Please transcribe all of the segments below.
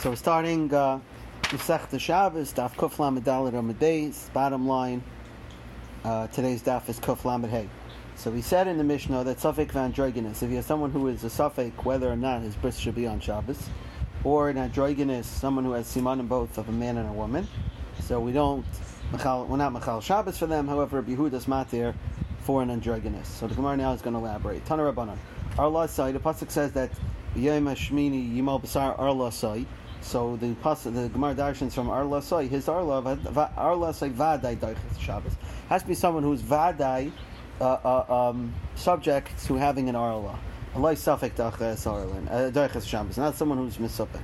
So starting uh, Masech Shabbos, Daf Kuf Lamed Dalet Bottom line, uh, today's Daf is Kuf Lamed. So we said in the Mishnah that Safek androgynous, if you have someone who is a Safek, whether or not his bris should be on Shabbos, or an androgynous, someone who has siman in both of a man and a woman, so we don't, we're not Machal Shabbos for them, however, Yehuda's matir for an androgynous. So the Gemara now is going to elaborate. Tana Rabbanan. Arla Sai, the Pasuk says that Yom Hashmini Yimal Basar Arla Sai, so the the Gemara Darshans from Arla Soy, his Arla Arla Soy Vadai Shabbos has to be someone who's Vadai uh, uh, um, subject to having an Arla. Allah Safek Daichas uh, Shabbos, not someone who's Misupek.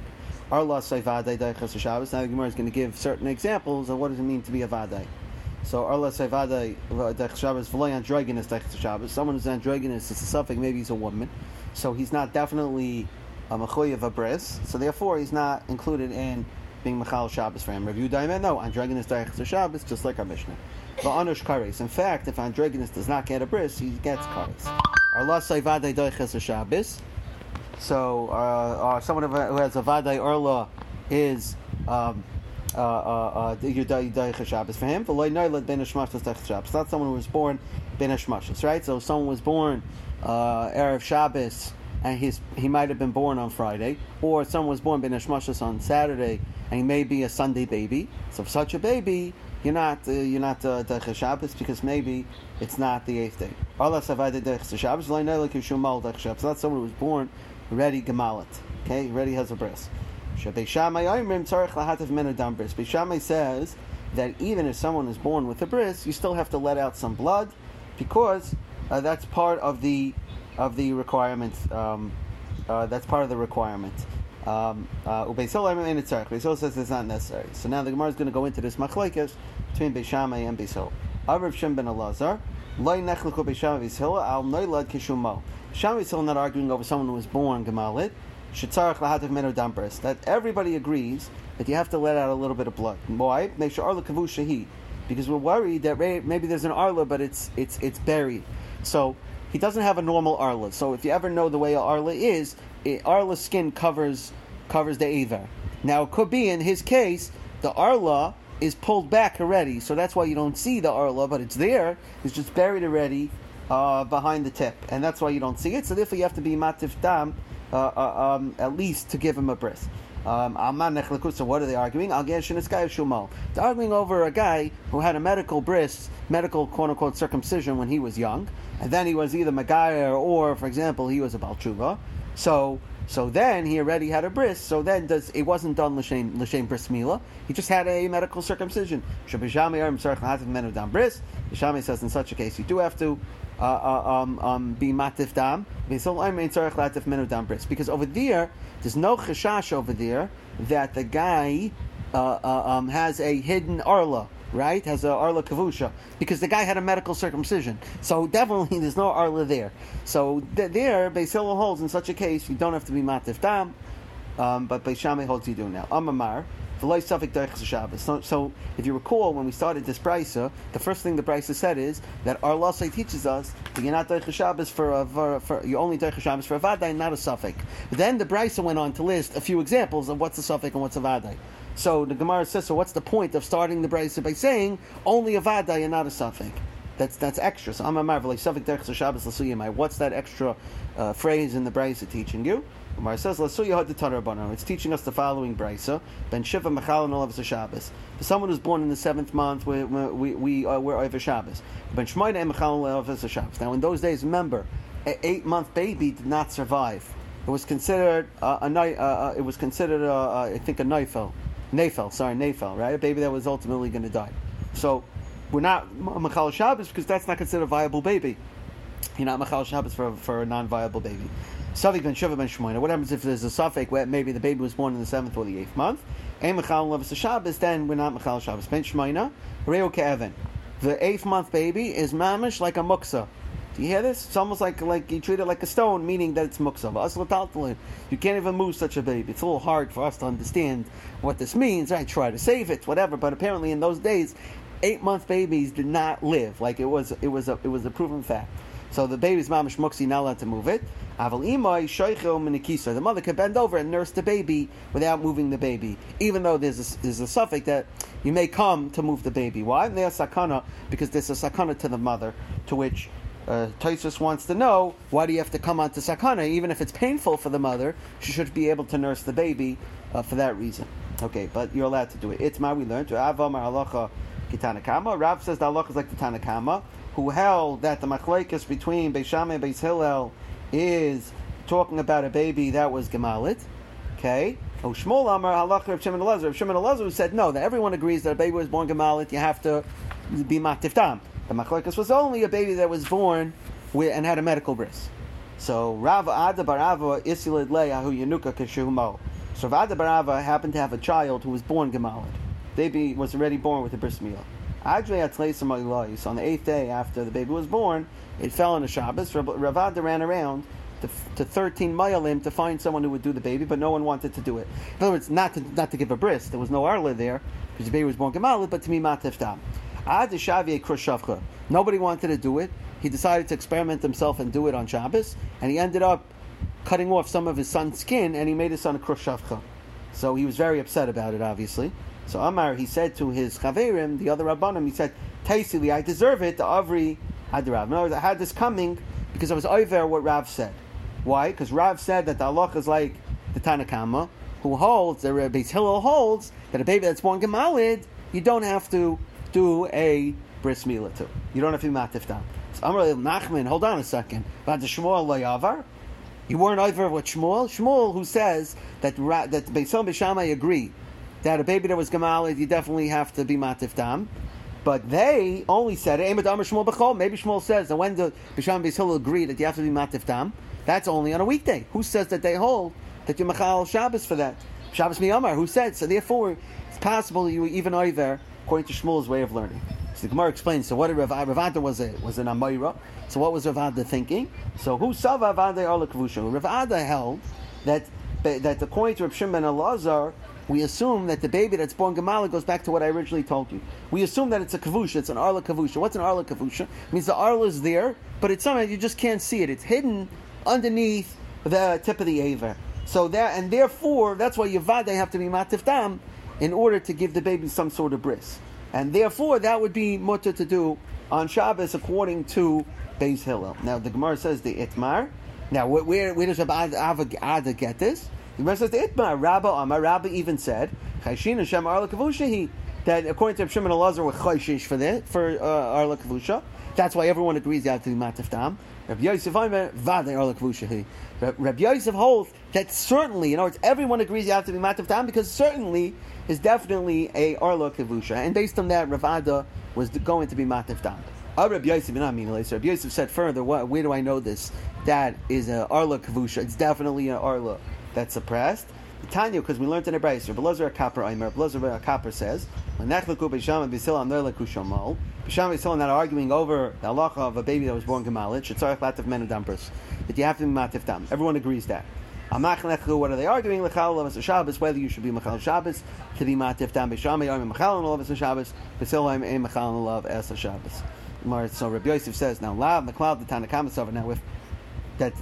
Arla Soy Vadai Daichas Shabbos. Now the Gemara is going to give certain examples of what does it mean to be a Vadai. So Arla Soy Vadai Daichas Shabbos V'loy Androgynous Daichas Shabbos. Someone who's androgynous, is a suffix. Maybe he's a woman, so he's not definitely a mechuyev a bris, so therefore he's not included in being mechal Shabbos for him. Review diamond, no, androgynous daichas Shabbos, just like our Mishnah. But anush kares. In fact, if androgynous does not get a bris, he gets kares. Arla sayvadei daichas Shabbos. So, uh, uh, someone who has a vadei orla is um, uh, uh, uh, for him. It's not someone who was born ben right? So, someone was born uh, erev Shabbos and he's, he might have been born on Friday, or someone was born ben on Saturday, and he may be a Sunday baby. So for such a baby, you're not uh, you're not uh, Shabbos because maybe it's not the eighth day. Allah Shabbos. Shabbos. That's someone who was born ready gemalit. Okay, ready has a breast. Beis Shammai says that even if someone is born with a bris, you still have to let out some blood because uh, that's part of the of the requirement. Um, uh, that's part of the requirement. Um, uh, Beisol says it's not necessary. So now the Gemara is going to go into this machlekes between Beis Shammai and Beisol. Avrav Shem ben Elazar, loy nechlechu Beis Shammai Beisol al noilad kishumo. Beis Shammai Beisol not arguing over someone who was born gemalit. Shetzarach lahativ menu dambris. That everybody agrees that you have to let out a little bit of blood. Why? Make sure arla. Because we're worried that maybe there's an arla, but it's it's it's buried. So he doesn't have a normal arla. So if you ever know the way a arla is, it, arla skin covers covers the aver. Now it could be in his case the arla is pulled back already, so that's why you don't see the arla, but it's there. It's just buried already uh, behind the tip, and that's why you don't see it. So therefore, you have to be matif dam uh, uh, um, at least to give him a bris. Um, so what are they arguing? They're arguing over a guy who had a medical bris, medical quote unquote circumcision when he was young, and then he was either Magaya or, for example, he was a Balchuva. So so then he already had a bris. So then does it wasn't done l'shem l'shem bris mila. He just had a medical circumcision. Shabishami dam bris. Says in such a case you do have to uh, uh, um, um, be matif dam. Because over there, there's no chashash over there that the guy uh, uh, um, has a hidden arla, right? Has a arla kavusha because the guy had a medical circumcision. So definitely there's no arla there. So th- there, Beis holds in such a case you don't have to be matif dam, um, but Beis holds you do now. Amamar. So, so, if you recall, when we started this brisa, the first thing the brisa said is that our law teaches us that you're not Derech Shabbos for, a, for, for you only Derech Shabbos for a vaday, not a suffix. Then the brisa went on to list a few examples of what's a suffix and what's a vaday. So the Gemara says, so what's the point of starting the brisa by saying only a vaday and not a suffix? That's that's extra. So I'm a marvel. Shabbos What's that extra uh, phrase in the brisa teaching you? Gemara says, "Let's show you how to Tanarabana. It's teaching us the following brisa: Ben Shiva Mechal and Olav Shabbos. For someone who's born in the seventh month, we we we uh, we're over Shabbos. Ben Shmoyne Mechal Olav Shabbos. Now, in those days, remember, an eight-month baby did not survive. It was considered uh, a uh, uh, it was considered uh, uh, I think a nafel, nafel. Sorry, nafel. Right, a baby that was ultimately going to die. So we're not Mechal Shabbos because that's not considered a viable baby. You're not Mechal Shabbos for, for a non-viable baby. Safik ben Shiva ben Shmoina. What happens if there's a Safik where maybe the baby was born in the seventh or the eighth month? Ein Mechal Levis Shabbos, then we're not Mechal Shabbos. Ben Shmoina, Reo Ke'evan. The eighth month baby is mamish like a muksa. Do you hear this? It's almost like like you treat it like a stone, meaning that it's muksa. You can't even move such a baby. It's a little hard for us to understand what this means. I try to save it, whatever. But apparently, in those days, eight month babies did not live. Like it was, it was a, it was a proven fact. So the baby's mamish muksi not allowed to move it. The mother can bend over and nurse the baby without moving the baby, even though there's a, there's a suffix that you may come to move the baby. Why? Sakana because there's a sakana to the mother, to which uh, wants to know why do you have to come onto sakana, even if it's painful for the mother, she should be able to nurse the baby uh, for that reason. Okay, but you're allowed to do it. It's my we learned. Rav says the halacha is like the Tanakama, who held that the machlekes between Beis Shammai and Beis Hillel is talking about a baby that was gemalit. Okay. Oh, Shmuel Amar halacha of Shimon Elazar. Shimon Elazar said no. That everyone agrees that a baby was born gemalit. You have to be matiftam. The machlekes was only a baby that was born with, and had a medical bris. So Rav Ada Barava Isilid Leahu Yanuka Keshumo. So Rav Ada Barava happened to have a child who was born gemalit. Baby was already born with a bris milah. So on the eighth day after the baby was born, it fell on a Shabbos. Ravada ran around to, to 13 mohalim to find someone who would do the baby, but no one wanted to do it. In other words, not to, not to give a bris. There was no arla there because the baby was born gemalit, but to me matiftam. Nobody wanted to do it. He decided to experiment himself and do it on Shabbos, and he ended up cutting off some of his son's skin, and he made his son a krushavcha. So he was very upset about it, obviously. So Amar, he said to his chaverim, the other rabbanim, he said, Taisili, I deserve it, the Avri Adirav. In other words, I had this coming because I was over what Rav said. Why? Because Rav said that the Allah is like the Tanakama, who holds, the Rabbi Hillel holds, that a baby that's born Gemalid, you don't have to do a bris milah to. You don't have to be matif down. So Amar Nachman, hold on a second. About the Shmuel Layavar, you weren't over with Shmuel? Shmuel, who says that, that Beisom Bishamai agree that a baby that was Gamalid, you definitely have to be Matif Dam. But they only said, Maybe Shmuel says that when the Bisham Beis agree that you have to be Matif Dam, that's only on a weekday. Who says that they hold that you're Machal Shabbos for that? Shabbos Miyamar, who said? So therefore, it's possible you were even either, according to Shmuel's way of learning. So the Gemara explains. So what did Rav, Ravada was a was an Amayra. So what was Ravada thinking? So who saw Ravada Kavusha? Ravada held that that according to Rav Shimon Elazar, we assume that the baby that's born Gemala goes back to what I originally told you. We assume that it's a kavusha, it's an arla kavusha. What's an arla kavusha? It means the arla is there, but it's something you just can't see it. It's hidden underneath the tip of the aver. So that and therefore that's why Yavad they have to be matif dam in order to give the baby some sort of bris. And therefore that would be mutter to do on Shabbos according to Beis Hillel. Now the Gemara says the Itmar. Now where, where does Rabbi Ada get this? The Gemara says the Itma, Rabba Amar, Rabba even said, Chayshin Hashem Arla Kavushahi, that according to Shimon Elazar were Chayshish for that, for uh, Arla Kavusha. That's why everyone agrees you have to be Matif Dam. Rabbi Yosef Aimer, Vade Arla Kavushahi. Rabbi Yosef holds that certainly, in other words, everyone agrees you have to be Matif Dam because certainly is definitely a Arla Kavusha. And based on that, Ravada was going to be Matif Dam. Rabbi Yosef, Rabbi Yosef said further, where do I know this? That is a Arla Kavusha. It's definitely an Arla that's suppressed. Tanya, because we learned in a brayser, Belazar Kapper Aimer, Belazar Kapper says, when Nechlaku Bisham and Bisil am Nerla Kushamal, Bisham and Bisil not arguing over the halacha of a baby that was born Gemalit, Shetzarech Latif Men Dampers, that you have to be Matif Dam. Everyone agrees that. What are they arguing? Lechal Lavas Shabbos, whether you should be Machal Shabbos, to be Matif Dam Bisham, Yom Machal Lavas Shabbos, Bisil Am Machal Lav Es Shabbos. So Rabbi Yosef says, now Lav, the cloud, the Tanakama now if that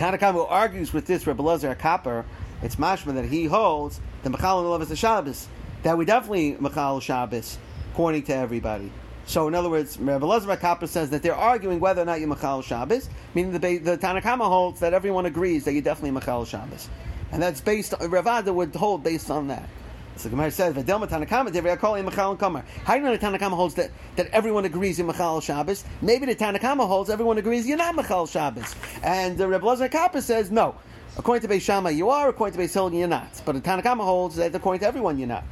Tanakama argues with this Rebbe Lazar Kapper, it's mashma that he holds the Machal and the Shabbos, that we definitely Machal Shabbos, according to everybody. So, in other words, Rebbe Lazar Kapper says that they're arguing whether or not you Machal Shabbos, meaning the, the Tanakama holds that everyone agrees that you definitely Machal Shabbos. And that's based, on, Ravada would hold based on that. So Gemara says, "V'delma Tanakama devri akol Machal and Kamar." How do you know the Tanakama holds that, that everyone agrees in Machal Shabbos? Maybe the Tanakama holds everyone agrees you're not Machal Shabbos, and the Rebbe Lazar Kappa says no. According to Beis Shammai, you are. According to Beis Hillel, you're not. But the Tanakama holds that according to everyone, you're not.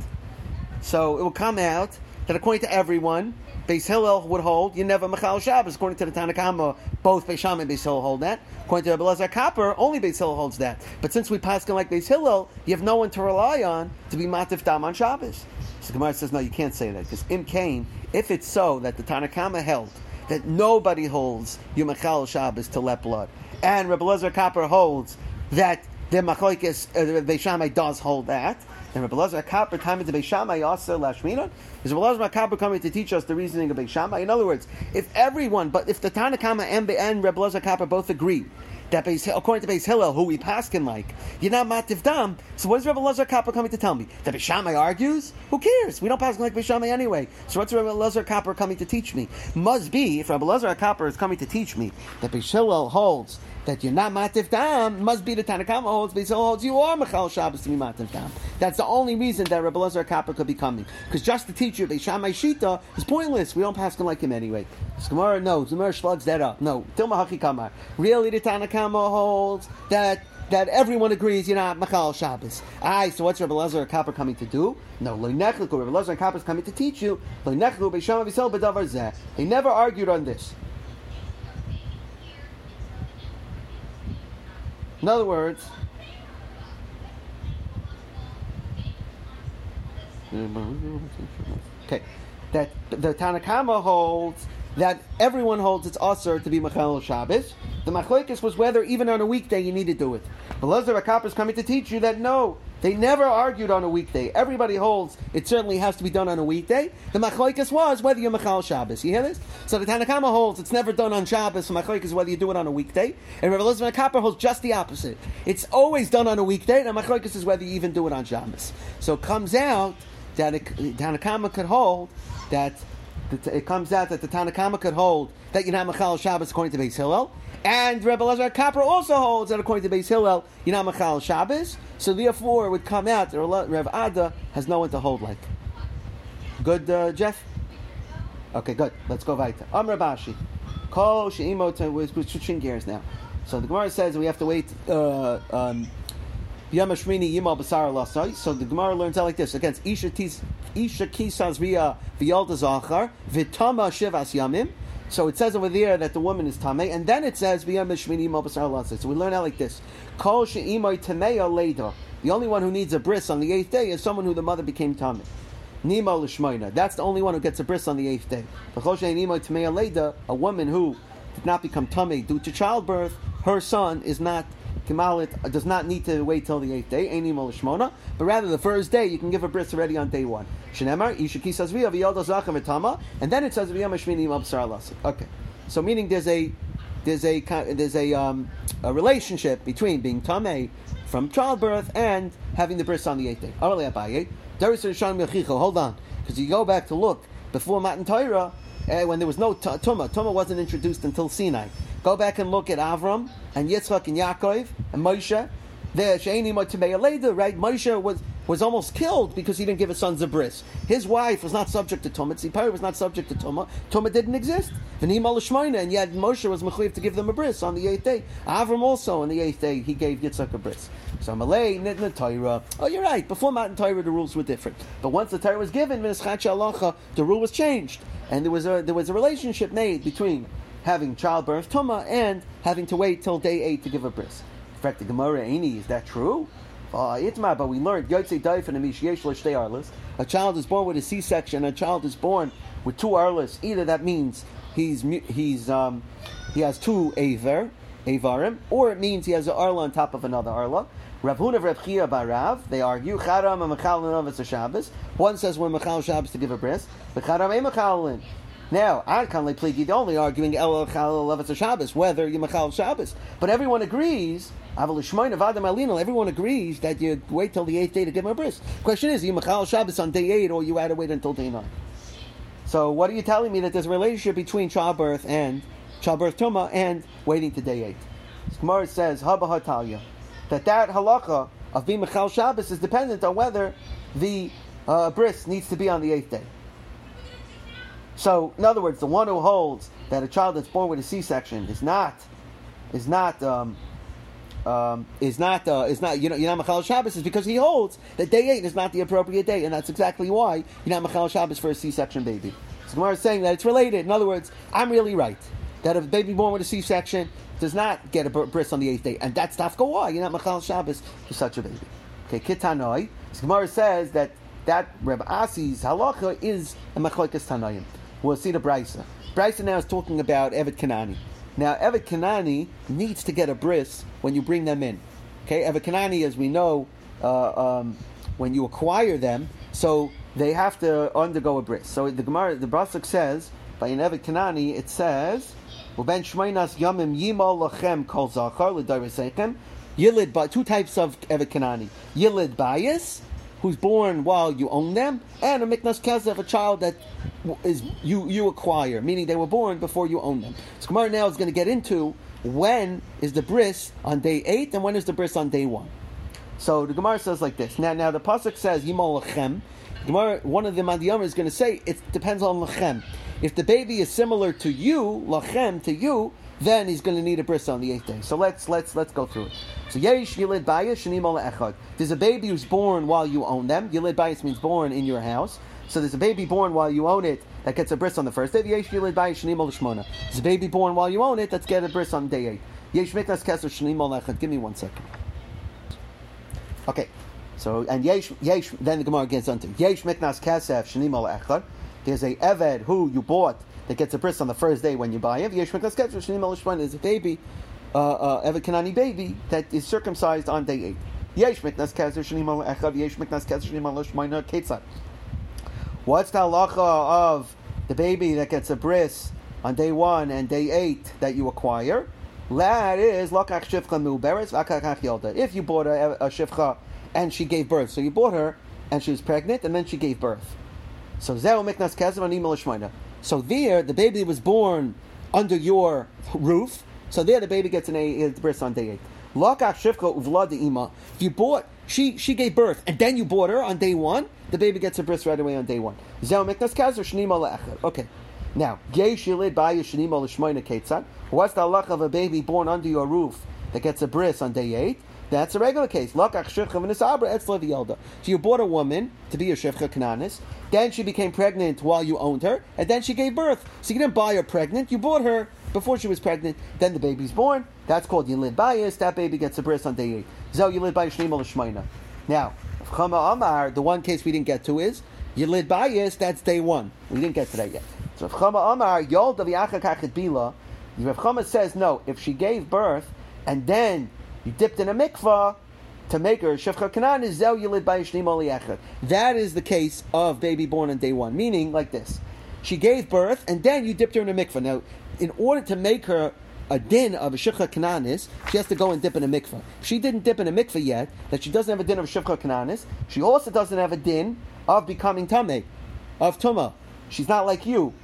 So it will come out that according to everyone, Beis Hillel would hold you never Machal Shabbos. According to the Tanakama, both Beis Shammai and Beis Hillel hold that. According to Abelazar Kapper, only Beis Hillel holds that. But since we pass like Beis Hillel, you have no one to rely on to be Matif Dam on Shabbos. So Gemara says, no, you can't say that because Im came. If it's so that the Tanakama held that nobody holds Yom Machal Shabbos to let blood, and Rabbi Kapper holds that the Machlokes, uh, Beis Shammai does hold that. And Rabbi Lazar Kappa time into Beis Shammai also Lashmina. Is Rabbi Lazar coming to teach us the reasoning of Beis Shammai? In other words, if everyone, but if the Tanakama and, and Rabbi Lazar Kappa both agree that Beis, according to Beis Hillel, who we paskin like, you're not mativ dam. So what is Rabbi Lazar Kappa coming to tell me? That Beis Shammai argues? Who cares? We don't paskin like Beis Shammai anyway. So what's Rabbi Lazar coming to teach me? Must be if Rabbi Lazar is coming to teach me that Beis Hillel holds that you're not matif dam must be the Tanakama holds. Beis Hillel holds you are Michal Shabbos to be matif dam. That's the only reason that Rabbi Lazar Kappa could be coming. Because just to teach you Beis Shammai Shita is pointless. We don't pass him like him anyway. Gemara knows. Gemara slugs that up. No, Tilma Haki Kamar. Really, the Tanakama holds that that everyone agrees you're not Machal Shabbos. Aye, so what's Rabbi Lazar Kappa coming to do? No, Loinechliku, Rabbi Lazar Kappa is coming to teach you. Loinechliku, Beisham Avisel, Bedavar Zeh. He never argued on this. In other words, okay, that the Tanakama holds that everyone holds it's usher to be Mechal Shabbos. The Machlekes was whether even on a weekday you need to do it. But Lazar Akapa is coming to teach you that no, they never argued on a weekday. Everybody holds it certainly has to be done on a weekday. The Machlekes was whether you're Mechal Shabbos. You hear this? So the Tanakama holds it's never done on Shabbos. The Machlekes is whether you do it on a weekday. And Rabbi Elazar Akapa holds just the opposite. It's always done on a weekday. And the Machlekes is whether you even do it on Shabbos. So it comes out that it, Tanakama could hold that it comes out that the Tanakama could hold that you're not Machal Shabbos according to Beis Hillel, and Rebbe Lazar Kapra also holds that according to Beis Hillel, you're not Machal Shabbos. So therefore, it would come out that Rev Ada has no one to hold like. Good, uh, Jeff. Okay, good. Let's go weiter. Amr Bashi. Kol she'imot. We're switching gears now. So the Gemara says we have to wait. Uh, um, Yimal Basar. So the Gemara learns out like this against Isha Kisas Via Vialda Zachar Vitama Shivas Yamim. So it says over there that the woman is tame, and then it says. So we learn out like this: Kol. The only one who needs a bris on the eighth day is someone who the mother became tame. Nima. That's the only one who gets a bris on the eighth day. A woman who did not become tummy due to childbirth, her son is not Kimalit does not need to wait till the eighth day, but rather the first day you can give a bris already on day one. Shenemar, Ishaki says Via Viyalda Zachem Etama, and then it says Via Mashmini Mabsar Okay. So meaning there's a there's a there's a, um, a relationship between being tame from childbirth and having the bris on the eighth day. Hold on, because you go back to look before Matan Torah, uh, when there was no t- Tumah. Tumah wasn't introduced until Sinai. Go back and look at Avram and Yitzchak and Yaakov and Moshe. There, Sheini later, right? Moshe was was almost killed because he didn't give his sons a bris. His wife was not subject to tumah. Tzipari was not subject to tumah. Tumah didn't exist. And he maloshmoina, and yet Moshe was mechuyev to give them a bris on the eighth day. Avram also on the eighth day he gave Yitzchak a bris. So Malay Nitna Torah. Oh, you're right. Before Matan Torah the rules were different, but once the Torah was given, the rule was changed, and there was a there was a relationship made between having childbirth tuma and having to wait till day eight to give a bris. In fact, the Gemara Aini, is that true? Uh, Itmar, but we learned Yotze Daif and Arlis. A child is born with a C-section. A child is born with two arlis. Either that means he's he's um, he has two aver avarim, or it means he has an arla on top of another arla. Rav Huna Rav Chia Barav, they argue Charam and Mechal Shabbos. One says we're Mechal Shabbos to give a bris, but Charam ain't Mechalin. Now, Arkan Pligi, the only arguing El Levetz Shabbos, whether you Machal Shabbos. But everyone agrees, everyone agrees that you wait till the eighth day to give him a bris. Question is, you Machal Shabbos on day eight, or you had to wait until day nine? So, what are you telling me that there's a relationship between childbirth and childbirth tuma and waiting to day eight? Gemara says, Haba that that halacha of being Machal Shabbos is dependent on whether the uh, bris needs to be on the eighth day. So, in other words, the one who holds that a child that's born with a C-section is not is not um, um, is not uh, is not you know you're not Machal Shabbos is because he holds that day eight is not the appropriate day, and that's exactly why you're not Machal Shabbos for a C-section baby. So Gemara is saying that it's related. In other words, I'm really right that a baby born with a C-section does not get a bris on the eighth day, and that's tafka why not Machal Shabbos for such a baby. Okay, Kitanoi. Gemara says that that Reb Asi's halacha is a Machlokas Tanayim. We'll see the Brisa. Brisa now is talking about Evet Kanani. Now, Evet Kanani needs to get a bris when you bring them in. Okay, Evakanani, as we know, uh, um, when you acquire them, so they have to undergo a bris. So the Gemara, the Brasuk says, by an Evakanani, it says, "Uben shmeinas yamim yimal lachem kol zachar l'dayresechem." Yilid, by two types of Evakanani. Yilid bias, who's born while you own them, and a miknas kesef, a child that is you you acquire, meaning they were born before you own them. So Gemara now is going to get into when is the bris on day eight and when is the bris on day one. So the Gemara says like this. Now, now the pasuk says yimal lachem. Gemara, one of the Madiyam is going to say it depends on lachem. If the baby is similar to you, lachem to you, then he's going to need a bris on the eighth day. So let's let's let's go through it. So yesh yilid bayis shenimal echad. There's a baby who's born while you own them. Yilid bayis means born in your house. So there's a baby born while you own it that gets a bris on the first day. Yesh yilid bayis shenimal shmona. There's a baby born while you own it that's get a bris on day eight. Yesh miknas keser shenimal echad. Give me one second. Okay. So and yesh yesh then the Gemara gets onto yesh miknas kesef shenimal echad. There's a eved who you bought that gets a bris on the first day when you buy him. Is a baby uh, uh, Kanani baby that is circumcised on day eight. What's the halacha of the baby that gets a bris on day one and day eight that you acquire? That is lakach shivcha muberes v'akach yolda. If you bought a, a shivcha and she gave birth, so you bought her and she was pregnant and then she gave birth. So zeu miknas keser animal. So there, the baby was born under your roof. So there, the baby gets an a uh, bris on day eight. Lakach shivcha uvla ima. If you bought, she she gave birth and then you bought her on day one, the baby gets a bris right away on day one. Zeu miknas keser shnima. Okay. Now. What's the luck of a baby born under your roof that gets a bris on day eight? That's a regular case. So you bought a woman to be your shivcha kananis, then she became pregnant while you owned her, and then she gave birth. So you didn't buy her pregnant, you bought her before she was pregnant, then the baby's born. That's called yilid bias. That baby gets a bris on day eight. Zeh yilid bias shnima l'shmeina. Now, Chama Amar, the one case we didn't get to is yilid bias. That's day one. We didn't get to that yet. So Chama Amar yolda v'yacha bila, Rav Chama says no. If she gave birth and then you dipped in a mikvah to make her shevcha kanan is zel yilid shnima That is the case of baby born on day one. Meaning like this: she gave birth and then you dipped her in a mikvah. Now, in order to make her a din of a shivcha kananis, she has to go and dip in a mikvah. If she didn't dip in a mikvah yet, that she doesn't have a din of shivcha kananis, she also doesn't have a din of becoming tameh, of tuma. She's not like you.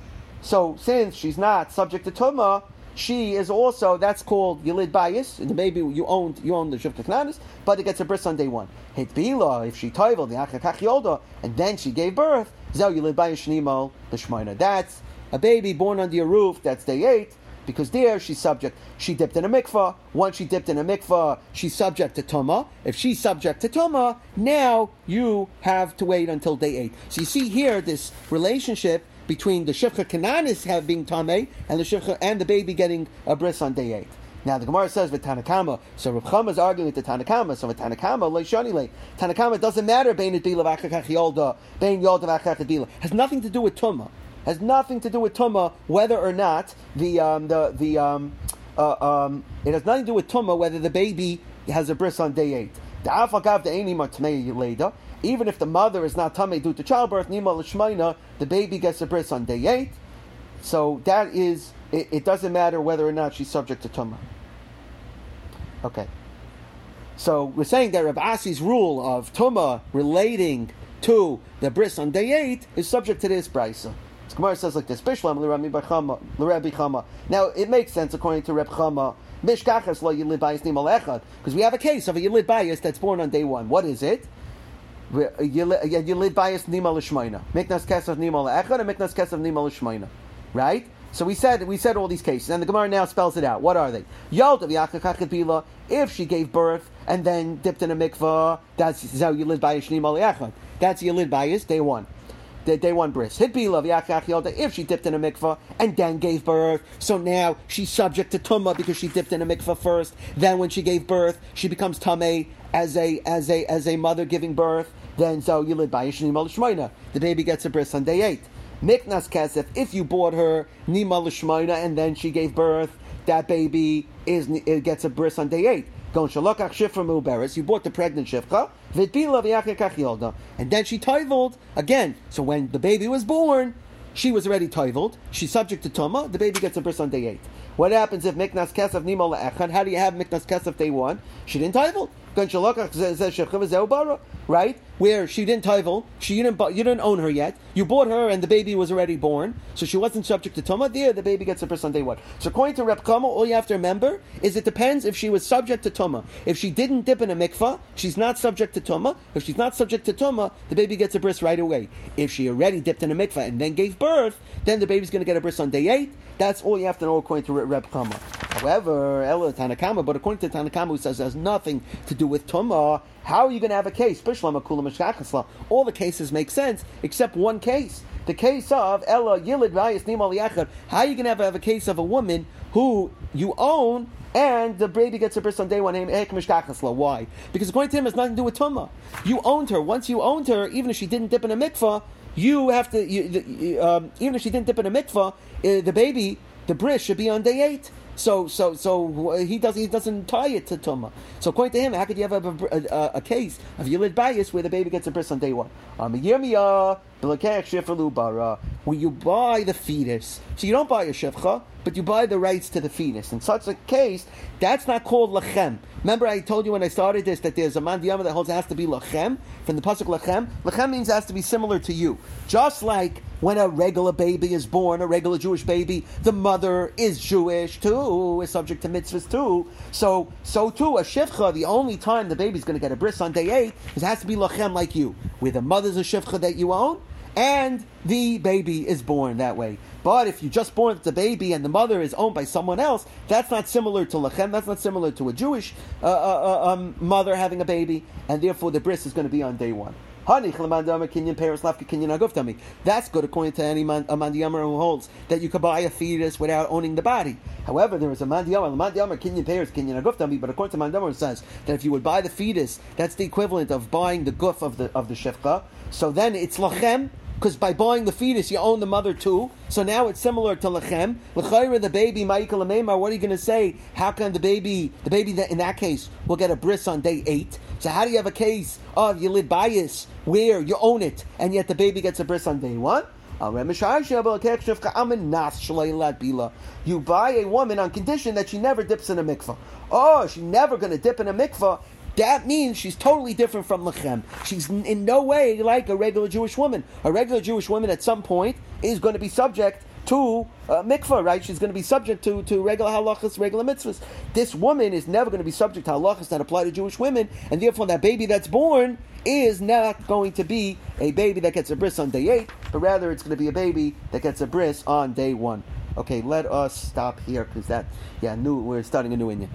So since she's not subject to tuma, she is also that's called yilid bias. The baby you owned you owned the shivcha kananis, but it gets a bris on day one. Hitbila if she toivel the yolda and then she gave birth, zel yilid bias shnimo the shmoina. That's a baby born under your roof. That's day eight because there she's subject. She dipped in a mikvah. Once she dipped in a mikvah, she's subject to tuma. If she's subject to tuma, now you have to wait until day eight. So you see here this relationship between the shivcha kananis having tameh and the shivcha and the baby getting a bris on day eight. Now the Gemara says Tanakama, so Rav Chama is arguing with the Tanakama. So Tanakama, leishani Tanakama doesn't matter. Bein adila v'achakach yolda, bein yolda v'achakach adila has nothing to do with tuma has nothing to do with tuma whether or not the um, the the um, uh, um, it has nothing to do with tuma whether the baby has a bris on day eight. Even if the mother is not tamei due to childbirth, nima l'shmaina, the baby gets a bris on day eight. So that is, it, it doesn't matter whether or not she's subject to tuma. Okay. So we're saying that Rav Asi's rule of tuma relating to the bris on day eight is subject to this brisa. Gemara says like this. Now it makes sense according to Reb Chama. Because we have a case of a yilid bayis that's born on day one. What is it? Uh, yilid bayis nimal l'shmeina. Miknas kesef nimal echad and miknas kesef nimal l'shmeina. Right. So we said we said all these cases, and the Gemara now spells it out. What are they? Yaldav If she gave birth and then dipped in a mikvah, that's how you live by a shnimal echad. That's yilid bayis day one the day one bris. Hitbila v'yachach yolda if she dipped in a mikvah and then gave birth. So now she's subject to tumah because she dipped in a mikvah first. Then when she gave birth, she becomes tameh as a as a as a mother giving birth. Then so yilid by shmoina. The baby gets a bris on day eight. Miknas kesef if you bought her nima l'shmoina and then she gave birth, that baby is it gets a bris on day eight. You bought the pregnant shifcha. And then she toiveled again. So when the baby was born, she was already toiveled. She's subject to tuma. The baby gets a bris on day eight. What happens if miknas kesef nimo le'echad? How do you have miknas kesef day one? She didn't toivel right? Where she didn't tivel, she you didn't you didn't own her yet. You bought her, and the baby was already born, so she wasn't subject to tuma. There, the baby gets a bris on day one. So according to Reb Chama, all you have to remember is it depends if she was subject to tuma. If she didn't dip in a mikvah, she's not subject to tuma. If she's not subject to tuma, the baby gets a bris right away. If she already dipped in a mikvah and then gave birth, then the baby's going to get a bris on day eight. That's all you have to know according to Reb Chama. However, Ella Tanakama, but according to Tanakama, who says it has nothing to do with Tumah, how are you going to have a case? All the cases make sense except one case. The case of Ella Yilid Vayas Nimal. How are you going to have, have a case of a woman who you own and the baby gets a bris on day one. Why? Because according to him, it has nothing to do with tumah. You owned her. Once you owned her, even if she didn't dip in a mikvah, you have to. You, um, even if she didn't dip in a mikvah, uh, the baby, the bris should be on day eight. So, so, so he doesn't he doesn't tie it to tuma. So, according to him, how could you have a, a, a case of yilid bias where the baby gets a bris on day one? Um, where you buy the fetus, so you don't buy a shevcha, but you buy the rights to the fetus. In such a case, that's not called lachem. Remember, I told you when I started this that there's a mandiyama that holds has to be lachem from the pasuk lachem. Lachem means has to be similar to you, just like when a regular baby is born, a regular Jewish baby, the mother is Jewish too, is subject to mitzvahs too. So, so too, a shivcha, the only time the baby's going to get a bris on day eight, it has to be lachem like you, where the mother's a shivcha that you own, and the baby is born that way. But if you just born the baby and the mother is owned by someone else, that's not similar to lachem. That's not similar to a Jewish uh, uh, uh um, mother having a baby, and therefore the bris is going to be on day one. That's good according to any mandiyamar who holds that you could buy a fetus without owning the body. However, there is a mandiyamar, mandiyamar kinyan payers kinyan aguftami, but according to mandiyamar it says that if you would buy the fetus, that's the equivalent of buying the guf of the of the shefcha. So then it's lachem, because by buying the fetus, you own the mother too. So now it's similar to lechem. L'chayra, the baby, Michael Amemar, what are you going to say? How can the baby, the baby that in that case will get a bris on day eight? So how do you have a case of you live bias where you own it and yet the baby gets a bris on day one? You buy a woman on condition that she never dips in a mikvah. Oh, she's never going to dip in a mikvah. That means she's totally different from Lechem. She's in no way like a regular Jewish woman. A regular Jewish woman at some point is going to be subject to uh, mikvah, right? She's going to be subject to, to regular halachas, regular mitzvahs. This woman is never going to be subject to halachas that apply to Jewish women, and therefore that baby that's born is not going to be a baby that gets a bris on day eight, but rather it's going to be a baby that gets a bris on day one. Okay, let us stop here because that, yeah, new, we're starting a new Indian.